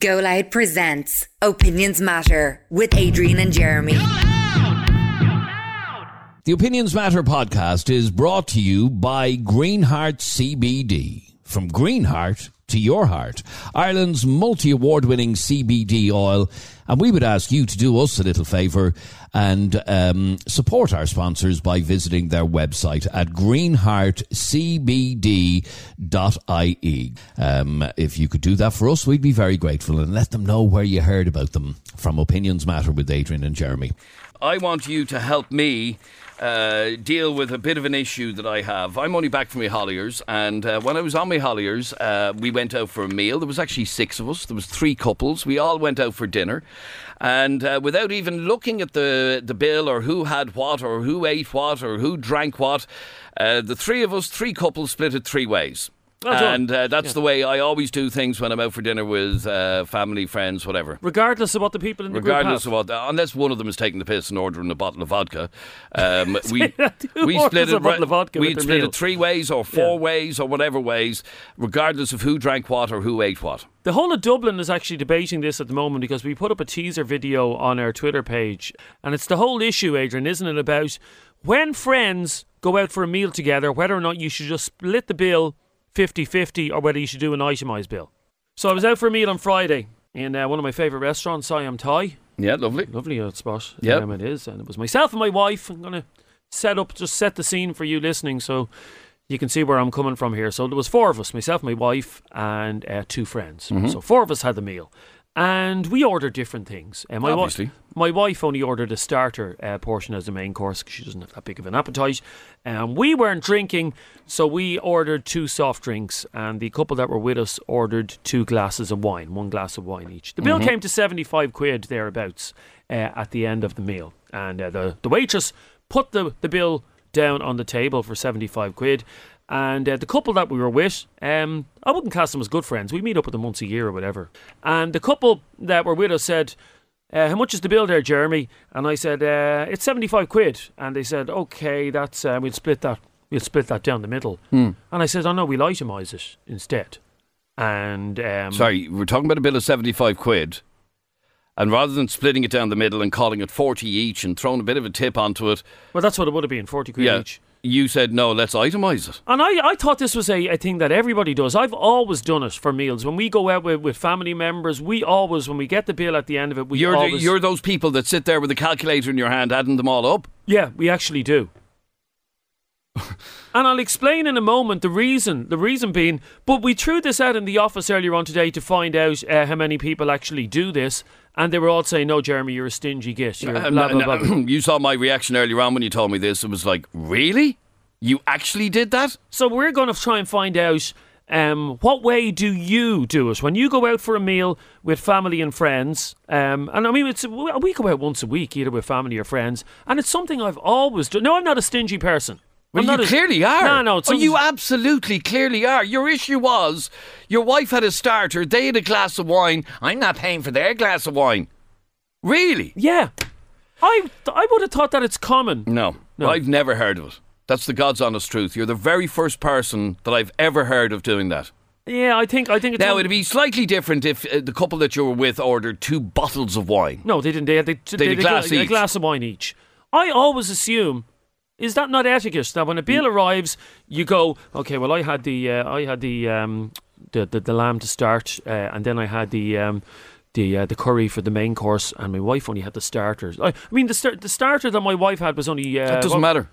Go Loud presents Opinions Matter with Adrian and Jeremy. The Opinions Matter podcast is brought to you by Greenheart CBD. From Greenheart to your heart, Ireland's multi award winning CBD oil. And we would ask you to do us a little favour and um, support our sponsors by visiting their website at greenheartcbd.ie. Um, if you could do that for us, we'd be very grateful and let them know where you heard about them from Opinions Matter with Adrian and Jeremy. I want you to help me uh, deal with a bit of an issue that I have. I'm only back from my Holliers, and uh, when I was on my Holliers, uh, we went out for a meal. There was actually six of us. There was three couples. We all went out for dinner, and uh, without even looking at the the bill or who had what or who ate what or who drank what, uh, the three of us, three couples, split it three ways. Well and uh, that's Yeah. the way I always do things when I'm out for dinner with uh, family, friends, whatever. regardless of what the people in the Regardless of what, unless one of them is taking the piss and ordering a bottle of vodka, um, we we split a it. bottle of vodka we split meal? it three ways or four Yeah. ways or whatever ways, regardless of who drank what or who ate what. The whole of Dublin is actually debating this at the moment because we put up a teaser video on our Twitter page, and it's the whole issue, Adrian, isn't it, about when friends go out for a meal together, whether or not you should just split the bill 50 50 or whether you should do an itemised bill. So I was out for a meal on Friday in uh, one of my favourite restaurants, Siam Thai. Yeah, lovely. Lovely old spot. Yeah. Um, it is. And it was myself and my wife. I'm going to set up, just set the scene for you listening so you can see where I'm coming from here. So there was four of us, myself, my wife, and uh, two friends. Mm-hmm. So four of us had the meal. And we ordered different things. Uh, my, Obviously. my wife only ordered a starter uh, portion as the main course because she doesn't have that big of an appetite. Um, we weren't drinking, so we ordered two soft drinks, and the couple that were with us ordered two glasses of wine, one glass of wine each. The bill came to 75 quid thereabouts uh, at the end of the meal. And uh, the, the waitress put the, the bill down on the table for 75 quid. And uh, the couple that we were with, um, I wouldn't class them as good friends. We meet up with them once a year or whatever. And the couple that were with us said, uh, how much is the bill there, Jeremy? And I said, uh, it's 75 quid. And they said, okay, that's, uh, we'll split that, we'll split that down the middle. And I said, oh no, we'll itemise it instead. And, um, Sorry, we're talking about a bill of 75 quid. And rather than splitting it down the middle and calling it 40 each and throwing a bit of a tip onto it, well, that's what it would have been, 40 quid yeah, each. You said, no, let's itemise it. And I, I thought this was a, a thing that everybody does. I've always done it for meals. When we go out with, with family members, we always, when we get the bill at the end of it, we You're, the, you're those people that sit there with a calculator in your hand adding them all up. Yeah, we actually do. And I'll explain in a moment the reason. The reason being, but we threw this out in the office earlier on today to find out uh, how many people actually do this, and they were all saying, "No, Jeremy, you're a stingy git." You're Uh, blah, blah, blah. you saw my reaction earlier on when you told me this. It was like, really? You actually did that? So we're going to try and find out um, what way do you do it when you go out for a meal with family and friends. Um, and I mean, it's we go out once a week, either with family or friends, and it's something I've always done. No, I'm not a stingy person. Well, you not a- clearly are. No, no, it's oh, you absolutely clearly are. Your issue was your wife had a starter, they had a glass of wine. I'm not paying for their glass of wine. Really? Yeah, I I would have thought that it's common. No, No. I've never heard of it. That's the God's honest truth. You're the very first person that I've ever heard of doing that. Yeah, I think I think it's Now, it'd be slightly different if uh, the couple that you were with ordered two bottles of wine. no, they didn't. They had, they, They had a glass a, glass of wine each. I always assume. Is that not etiquette? That when a bill Mm. arrives, you go, okay. Well, I had the uh, I had the, um, the the the lamb to start, uh, and then I had the um, the uh, the curry for the main course, and my wife only had the starters. I, I mean, the start the starter that my wife had was only uh, That doesn't what- matter.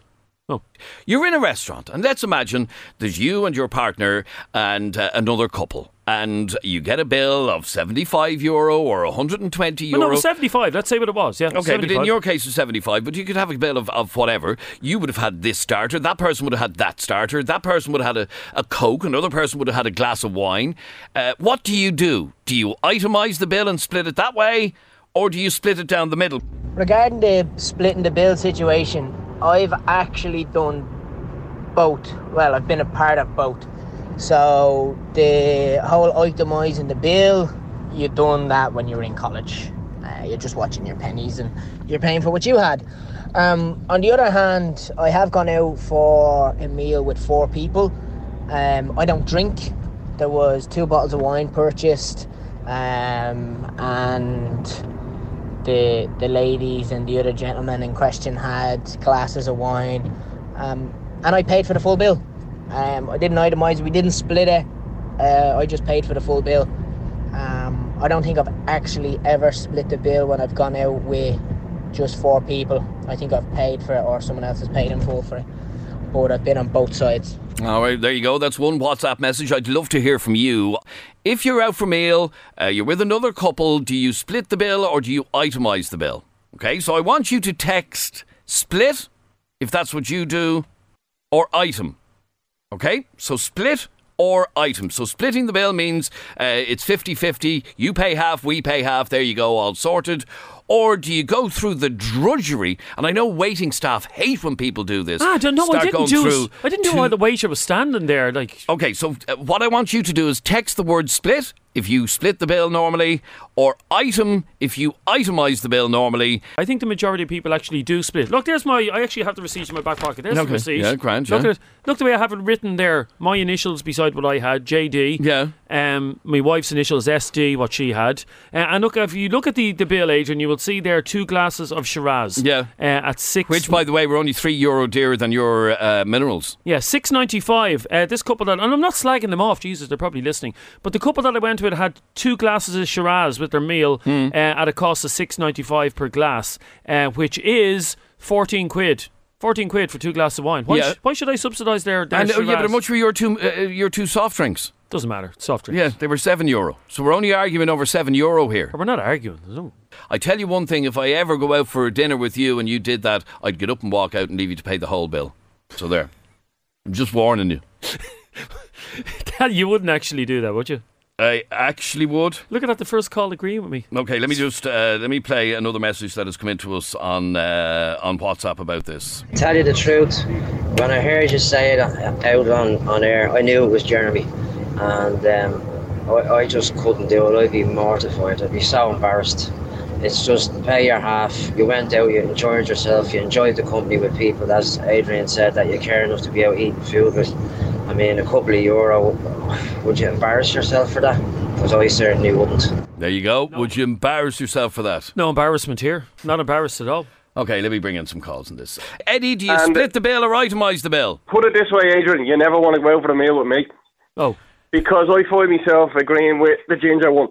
Oh. You're in a restaurant, and let's imagine there's you and your partner and uh, another couple, and you get a bill of 75 euro or 120 Well, no, seventy five. Let's say what it was. Yeah. Okay, but in your case it's 75, but you could have a bill of, of whatever. You would have had this starter, that person would have had that starter, that person would have had a, a Coke, another person would have had a glass of wine. Uh, what do you do? Do you itemise the bill and split it that way, or do you split it down the middle? Regarding the splitting the bill situation, I've actually done both. Well, I've been a part of both. So the whole itemising the bill, you done that when you were in college. Uh, you're just watching your pennies and you're paying for what you had. Um, on the other hand, I have gone out for a meal with four people. Um, I don't drink. There was two bottles of wine purchased. um, and the the ladies and the other gentlemen in question had glasses of wine, um, and I paid for the full bill. Um, I didn't itemise. We didn't split it. Uh, I just paid for the full bill. Um, I don't think I've actually ever split the bill when I've gone out with just four people. I think I've paid for it, or someone else has paid in full for it. I've been on both sides. All right, there you go. That's one WhatsApp message. I'd love to hear from you. If you're out for meal, uh, you're with another couple, do you split the bill or do you itemise the bill? Okay, so I want you to text split, if that's what you do, or item. Okay, so split or item. So splitting the bill means uh, it's 50 50. You pay half, we pay half. There you go, all sorted. Or do you go through the drudgery? And I know waiting staff hate when people do this. Ah, I don't know. I didn't do. through I didn't know two- why the waiter was standing there. Like, Okay, so uh, what I want you to do is text the word split if you split the bill normally, or item if you itemise the bill normally. I think the majority of people actually do split. Look, there's my. I actually have the receipt in my back pocket. There's Okay. the receipt. Yeah, grand, Look yeah. at it. Look the way I have it written there. My initials beside what I had, JD. Yeah. Um, my wife's initials SD, what she had. Uh, and look, if you look at the, the bill, Adrian, you will see there are two glasses of Shiraz. Yeah. Uh, at six. Which, by the way, were only three euro dearer than your uh, minerals. Yeah, six ninety five. Uh, this couple that, and I'm not slagging them off. Jesus, they're probably listening. But the couple that I went had two glasses of Shiraz with their meal Hmm. uh, at a cost of six ninety five per glass, uh, which is fourteen quid. Fourteen quid for two glasses of wine. Why, Yeah. sh- why should I subsidise their, their And uh, yeah, but how much were your two uh, your two soft drinks? Doesn't matter. Soft drinks. Yeah, they were seven euro. So we're only arguing over seven euro here. But we're not arguing. No- I tell you one thing: if I ever go out for a dinner with you and you did that, I'd get up and walk out and leave you to pay the whole bill. So there, I'm just warning you. you wouldn't actually do that, would you? I actually would. Look at that. The first call agreeing with me. Okay, let me just uh, let me play another message that has come into us on uh, on WhatsApp about this. Tell you the truth, when I heard you say it out on, on air, I knew it was Jeremy, and um, I, I just couldn't do it. I'd be mortified. I'd be so embarrassed. It's just pay your half. You went out, you enjoyed yourself, you enjoyed the company with people, as Adrian said, that you care enough to be out eating food with. I mean, a couple of euro, would you embarrass yourself for that? Because I certainly wouldn't. There you go. Would you embarrass yourself for that? No embarrassment here. Not embarrassed at all. Okay, let me bring in some calls on this. Eddie, do you And- split the bill or itemise the bill? Put it this way, Adrian, you never want to go out for a meal with me Oh, because I find myself agreeing with the ginger one.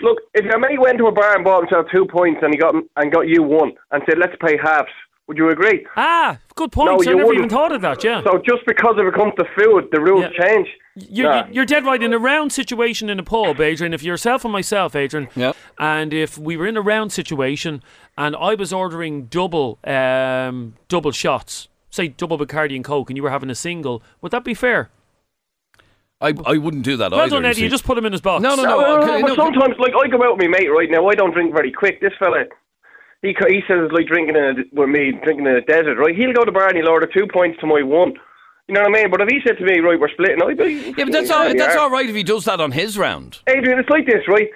Look, if your mate went to a bar and bought himself two points and he got and got you one and said, "Let's pay halves," would you agree? ah, good point. No, I you never even wouldn't. thought of that. Yeah. So just because if it comes to food, the rules Yeah. change. You're, Nah. you're dead right. In a round situation in a pub, Adrian, if yourself and myself, Adrian, Yeah. and if we were in a round situation and I was ordering double um, double shots, say double Bacardi and Coke, and you were having a single, would that be fair? I, I wouldn't do that Well either. done, you Eddie. You see. just put him in his box. No, no, No, no. no, okay, but no, sometimes, like I go out with my mate right now. I don't drink very quick. This fella, he he says it's like drinking in a, with me drinking in a desert. Right? He'll go to bar and he'll order two points to my one. You know what I mean? But if he said to me, right, we're splitting, I'd be Yeah, but that's all, that's all right if he does that on his round. Adrian, it's like this, right?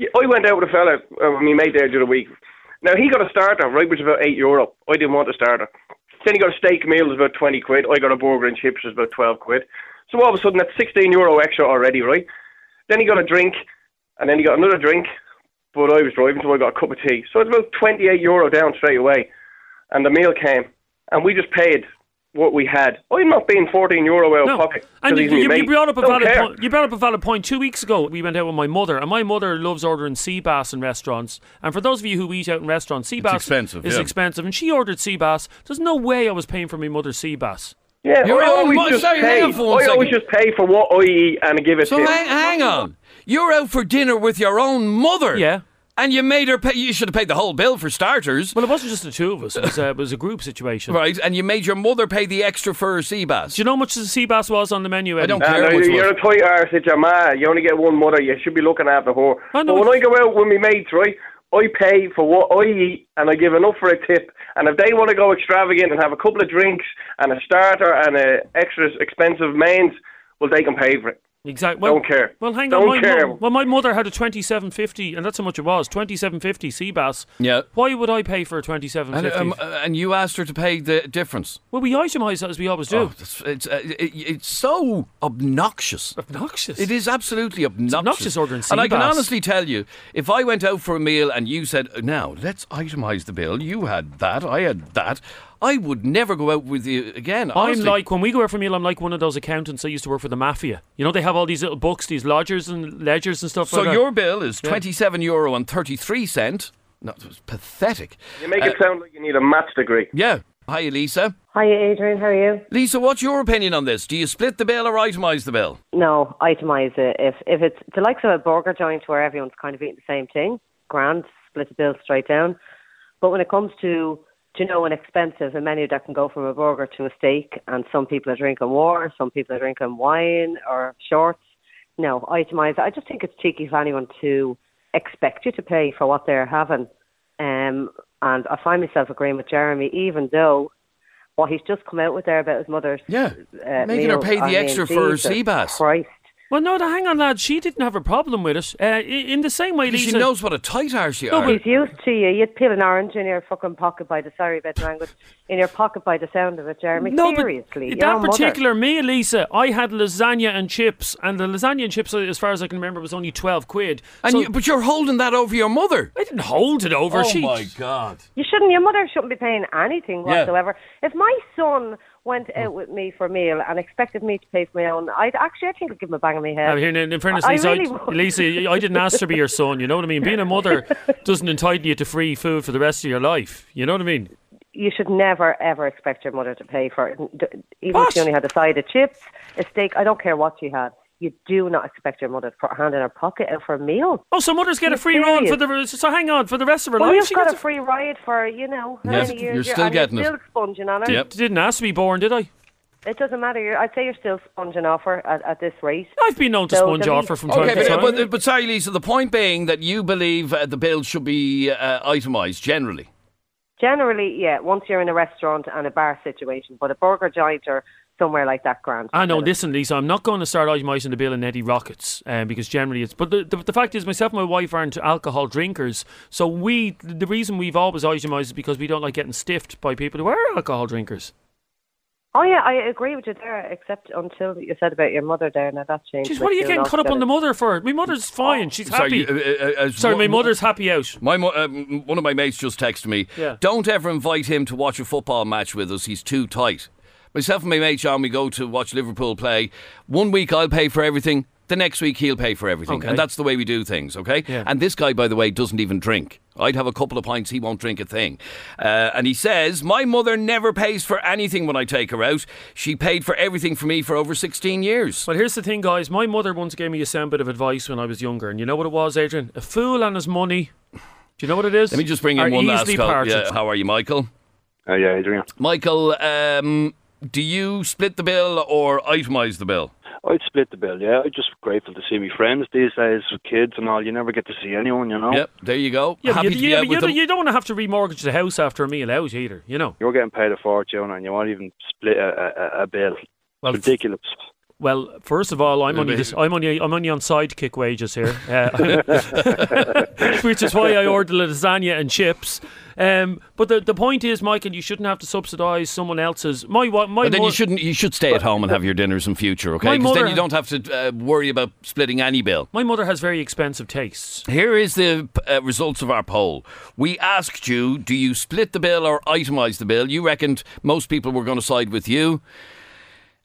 I went out with a fella, uh, with my mate there the other week. Now, he got a starter, right, which is about 8 euro. I didn't want a starter. Then he got a steak meal, it was about 20 quid. I got a burger and chips, it was about 12 quid. So all of a sudden, that's 16 euro extra already, right? Then he got a drink, and then he got another drink, but I was driving, so I got a cup of tea. So it's about 28 euro down straight away. And the meal came, and we just paid what we had. I'm not being 14 euro out of No. pocket. 'cause And you, you, you brought up a valid care. point. You brought up a valid point. Two weeks ago, we went out with my mother, and my mother loves ordering sea bass in restaurants. And for those of you who eat out in restaurants, sea bass expensive, is yeah. expensive. And she ordered sea bass. There's no way I was paying for my mother's sea bass. Yeah, Your I own always just sorry, pay. hang on for one I always just pay for what I eat and give it So to. hang, hang on. You're out for dinner with your own mother. Yeah. And you made her pay. You should have paid the whole bill for starters. Well, it wasn't just the two of us. It was, uh, it was a group situation. Right, and you made your mother pay the extra for sea bass. Do you know how much the sea bass was on the menu? Eddie? don't Ah, care no, which you're one. a tight arse, it's your ma. You only get one mother. You should be looking after her. I know But when I go out with my mates, right, I pay for what I eat and I give enough for a tip. And if they want to go extravagant and have a couple of drinks and a starter and a extra expensive mains, well, they can pay for it. Exactly. Well, Don't care. Well, hang Don't on. My care. Mo- well, my mother had a twenty-seven fifty, and that's how much it was. Twenty-seven fifty sea bass. Yeah. Why would I pay for a twenty-seven And, um, uh, and you asked her to pay the difference. well, we itemise that as we always do. Oh, that's- it's, uh, it, it's so obnoxious. Obnoxious. It is absolutely obnoxious. obnoxious ordering sea And I can bass. honestly tell you, if I went out for a meal and you said, "Now let's itemise the bill," you had that, I had that, I would never go out with you again. I'm like when we go out for a meal. I'm like one of those accountants I used to work for the mafia. You know, they have all these little books, these lodgers and ledgers and stuff. So like that. your bill is twenty-seven euro and thirty-three cent. No, it was pathetic. You make it uh, sound like you need a maths degree. Yeah. Hi, Lisa. Hi, Adrian. How are you? Lisa, what's your opinion on this? Do you split the bill or itemise the bill? No, itemise it. If if it's the likes of a burger joint where everyone's kind of eating the same thing, grand, split the bill straight down. But when it comes to do you know an expensive a menu that can go from a burger to a steak, and some people are drinking water, some people are drinking wine or shorts. No, itemise. I just think it's cheeky for anyone to expect you to pay for what they're having. Um, and I find myself agreeing with Jeremy, even though what he's just come out with there about his mother's Yeah. uh, Making her pay the I mean, extra for Jesus sea bass. Christ. Well, no, the hang on, lad. She didn't have a problem with it. Uh, in the same way, Because Lisa. she knows what a tight arse you No, are. but- He's used to you. You'd peel an orange in your fucking pocket by the sorry about the language in your pocket by the sound of it, Jeremy. No, Seriously, but that own mother. particular meal, Lisa, I had lasagna and chips, and the lasagna and chips, as far as I can remember, was only twelve quid. and So you, but you're holding that over your mother. I didn't hold it over. Oh she, Oh my God. You shouldn't. Your mother shouldn't be paying anything Yeah. whatsoever. If my son went out mm. with me for a meal and expected me to pay for my own, I'd actually I think I'd give him a bang on my head. Here, in, in fairness, I Lisa, really I. Lisa, I didn't ask to be your son. You know what I mean? Being a mother doesn't entitle you to free food for the rest of your life. You know what I mean? You should never ever expect your mother to pay for it. Even What? if she only had a side of chips, a steak, I don't care what she had. You do not expect your mother to put her hand in her pocket out for a meal. Oh, so mothers get a You're free run for the. So hang on, for the rest of her Well, life, you've she got gets a free ride for, you know, how Yes, many years you're still and getting it. you're still sponging on her. Yep. Didn't ask to be born, did I? It doesn't matter. You're, I'd say you're still sponging off her at, at this rate. I've been known to So sponge the off her from time Okay, to time. but, but, but sorry, Lisa. The point being that you believe uh, the bill should be uh, itemised generally. Generally, yeah, once you're in a restaurant and a bar situation, but a burger joint or somewhere like that, grand. I know. Listen, Lisa, I'm not going to start itemising the bill in Eddie Rockets um, because generally it's. But the, the, the fact is, myself and my wife aren't alcohol drinkers, so we the reason we've always itemised is because we don't like getting stiffed by people who are alcohol drinkers. Oh yeah, I agree with you there, except until you said about your mother there. Now that changed. Jeez, what are you getting caught up on the mother for? My mother's fine. She's happy. Sorry, uh, uh, uh, Sorry, my mother's happy out. My mo- um, one of my mates just texted me. Yeah. Don't ever invite him to watch a football match with us. He's too tight. Myself and my mate John, we go to watch Liverpool play. One week I'll pay for everything. The next week he'll pay for everything, Okay. and that's the way we do things. Okay. Yeah. And this guy, by the way, doesn't even drink. I'd have a couple of pints. He won't drink a thing. Uh, and he says, My mother never pays for anything when I take her out. She paid for everything for me for over 16 years. Well, here's the thing, guys. My mother once gave me a sound bit of advice when I was younger, and you know what it was, Adrian? A fool and his money. Do you know what it is? Let me just bring in one last easily call. Yeah, how are you, Michael? Uh, yeah, Adrian. Michael, um, do you split the bill or itemise the bill? I'd split the bill, yeah. I'm just grateful to see my friends these days with kids and all. You never get to see anyone, you know. Yep, there you go. Yeah, Happy you, to be out but with you, them. don't, you don't want to have to remortgage the house after a meal out either, you know. You're getting paid a fortune and you won't even split a, a, a bill. Well, It's ridiculous. Well, first of all, I'm only this, I'm only I'm only on sidekick wages here, uh, which is why I ordered lasagna and chips. Um, but the the point is, Michael, you shouldn't have to subsidise someone else's. My my But then mo- you shouldn't. You should stay at home and have your dinners in future, okay? Because then you don't have to uh, worry about splitting any bill. my mother has very expensive tastes. Here is the uh, results of our poll. We asked you, do you split the bill or itemise the bill? You reckoned most people were going to side with you.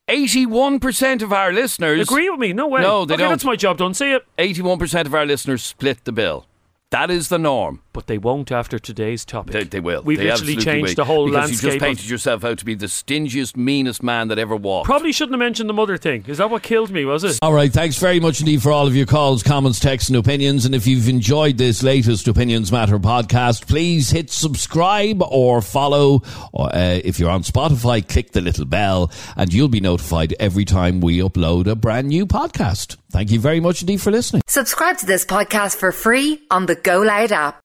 81% of our listeners Agree with me? No way. No, they okay, don't. That's my job done. See it. 81% of our listeners split the bill. That is the norm. But they won't after today's topic. They, they will. We've They literally changed will. the whole because landscape. you just painted yourself out to be the stingiest, meanest man that ever walked. Probably shouldn't have mentioned the mother thing. Is that what killed me? Was it? All right, thanks very much indeed for all of your calls, comments, texts, and opinions. And if you've enjoyed this latest Opinions Matter podcast, please hit subscribe or follow. Or, uh, if you're on Spotify, click the little bell, and you'll be notified every time we upload a brand new podcast. Thank you very much indeed for listening. Subscribe to this podcast for free on the Go Loud app.